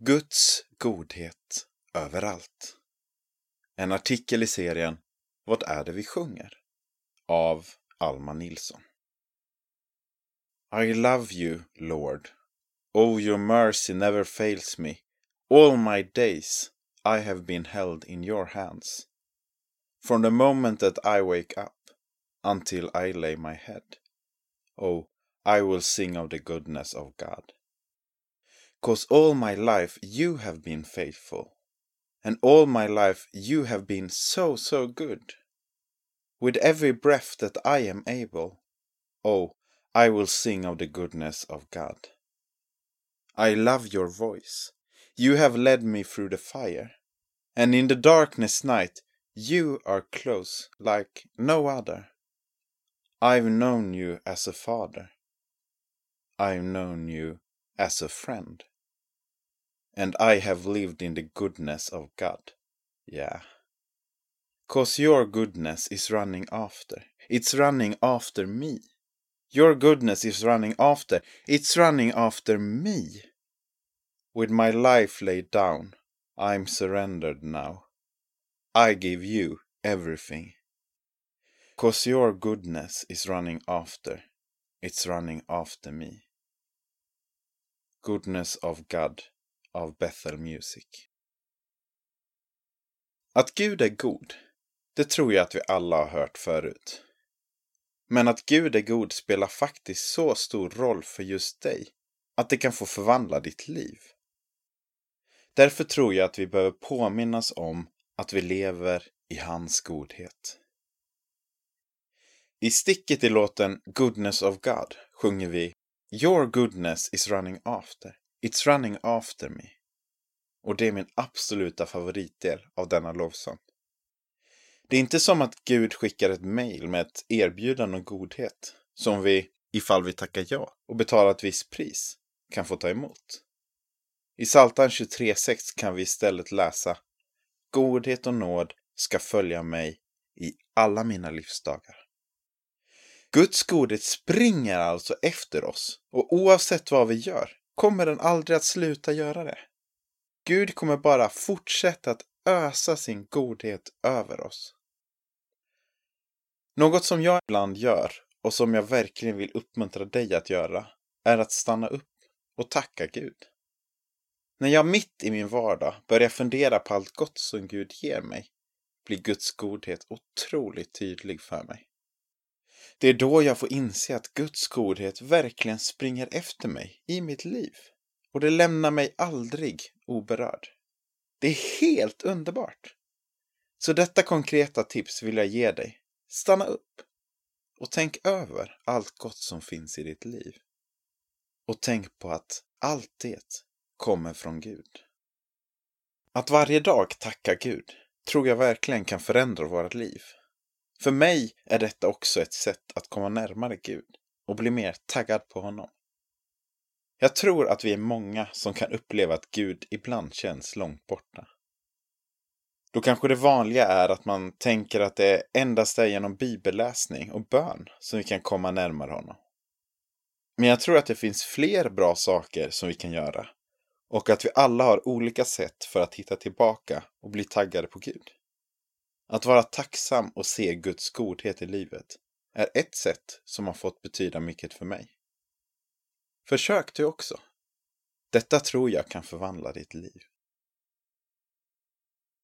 Guds godhet överallt. En artikel i serien Vad är det vi sjunger? av Alma Nilsson. I love you, Lord. Oh, your mercy never fails me. All my days I have been held in your hands. From the moment that I wake up until I lay my head. Oh, I will sing of the goodness of God. Cause all my life you have been faithful, and all my life you have been so, so good. With every breath that I am able, oh, I will sing of the goodness of God. I love your voice. You have led me through the fire, and in the darkness night you are close like no other. I've known you as a father. I've known you as a friend. And I have lived in the goodness of God. Yeah. Cause your goodness is running after. It's running after me. Your goodness is running after. It's running after me. With my life laid down, I'm surrendered now. I give you everything. Cause your goodness is running after. It's running after me. Goodness of God av Bethel Music. Att Gud är god, det tror jag att vi alla har hört förut. Men att Gud är god spelar faktiskt så stor roll för just dig att det kan få förvandla ditt liv. Därför tror jag att vi behöver påminnas om att vi lever i hans godhet. I sticket i låten Goodness of God sjunger vi Your goodness is running after. It's running after me. Och det är min absoluta favoritdel av denna lovsång. Det är inte som att Gud skickar ett mejl med ett erbjudande om godhet som vi, ifall vi tackar ja och betalar ett visst pris, kan få ta emot. I Psaltaren 23.6 kan vi istället läsa Godhet och nåd ska följa mig i alla mina livsdagar. Guds godhet springer alltså efter oss och oavsett vad vi gör kommer den aldrig att sluta göra det. Gud kommer bara fortsätta att ösa sin godhet över oss. Något som jag ibland gör och som jag verkligen vill uppmuntra dig att göra är att stanna upp och tacka Gud. När jag mitt i min vardag börjar fundera på allt gott som Gud ger mig blir Guds godhet otroligt tydlig för mig. Det är då jag får inse att Guds godhet verkligen springer efter mig i mitt liv. Och det lämnar mig aldrig oberörd. Det är helt underbart! Så detta konkreta tips vill jag ge dig. Stanna upp och tänk över allt gott som finns i ditt liv. Och tänk på att allt det kommer från Gud. Att varje dag tacka Gud tror jag verkligen kan förändra vårt liv. För mig är detta också ett sätt att komma närmare Gud och bli mer taggad på honom. Jag tror att vi är många som kan uppleva att Gud ibland känns långt borta. Då kanske det vanliga är att man tänker att det endast är genom bibelläsning och bön som vi kan komma närmare honom. Men jag tror att det finns fler bra saker som vi kan göra och att vi alla har olika sätt för att hitta tillbaka och bli taggade på Gud. Att vara tacksam och se Guds godhet i livet är ett sätt som har fått betyda mycket för mig. Försök du också. Detta tror jag kan förvandla ditt liv.